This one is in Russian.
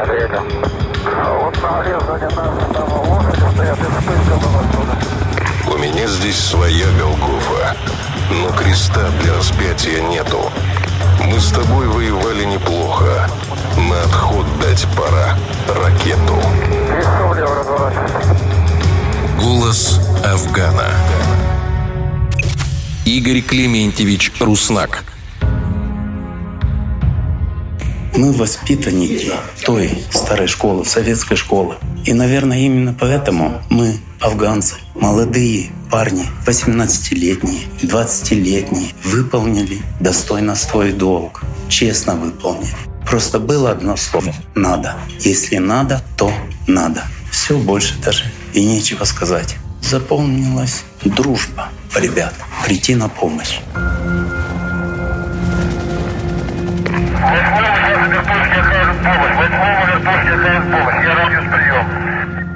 У меня здесь своя Голгофа, но креста для распятия нету. Мы с тобой воевали неплохо. На отход дать пора ракету. Голос Афгана. Игорь Клементьевич Руснак. Мы воспитанники той старой школы, советской школы. И, наверное, именно поэтому мы, афганцы, молодые парни, 18-летние, 20-летние, выполнили достойно свой долг, честно выполнили. Просто было одно слово — «надо». Если надо, то надо. Все больше даже и нечего сказать. Запомнилась дружба, ребят, прийти на помощь. Помощь, военкому, вернусь, помощь, я радиус прием.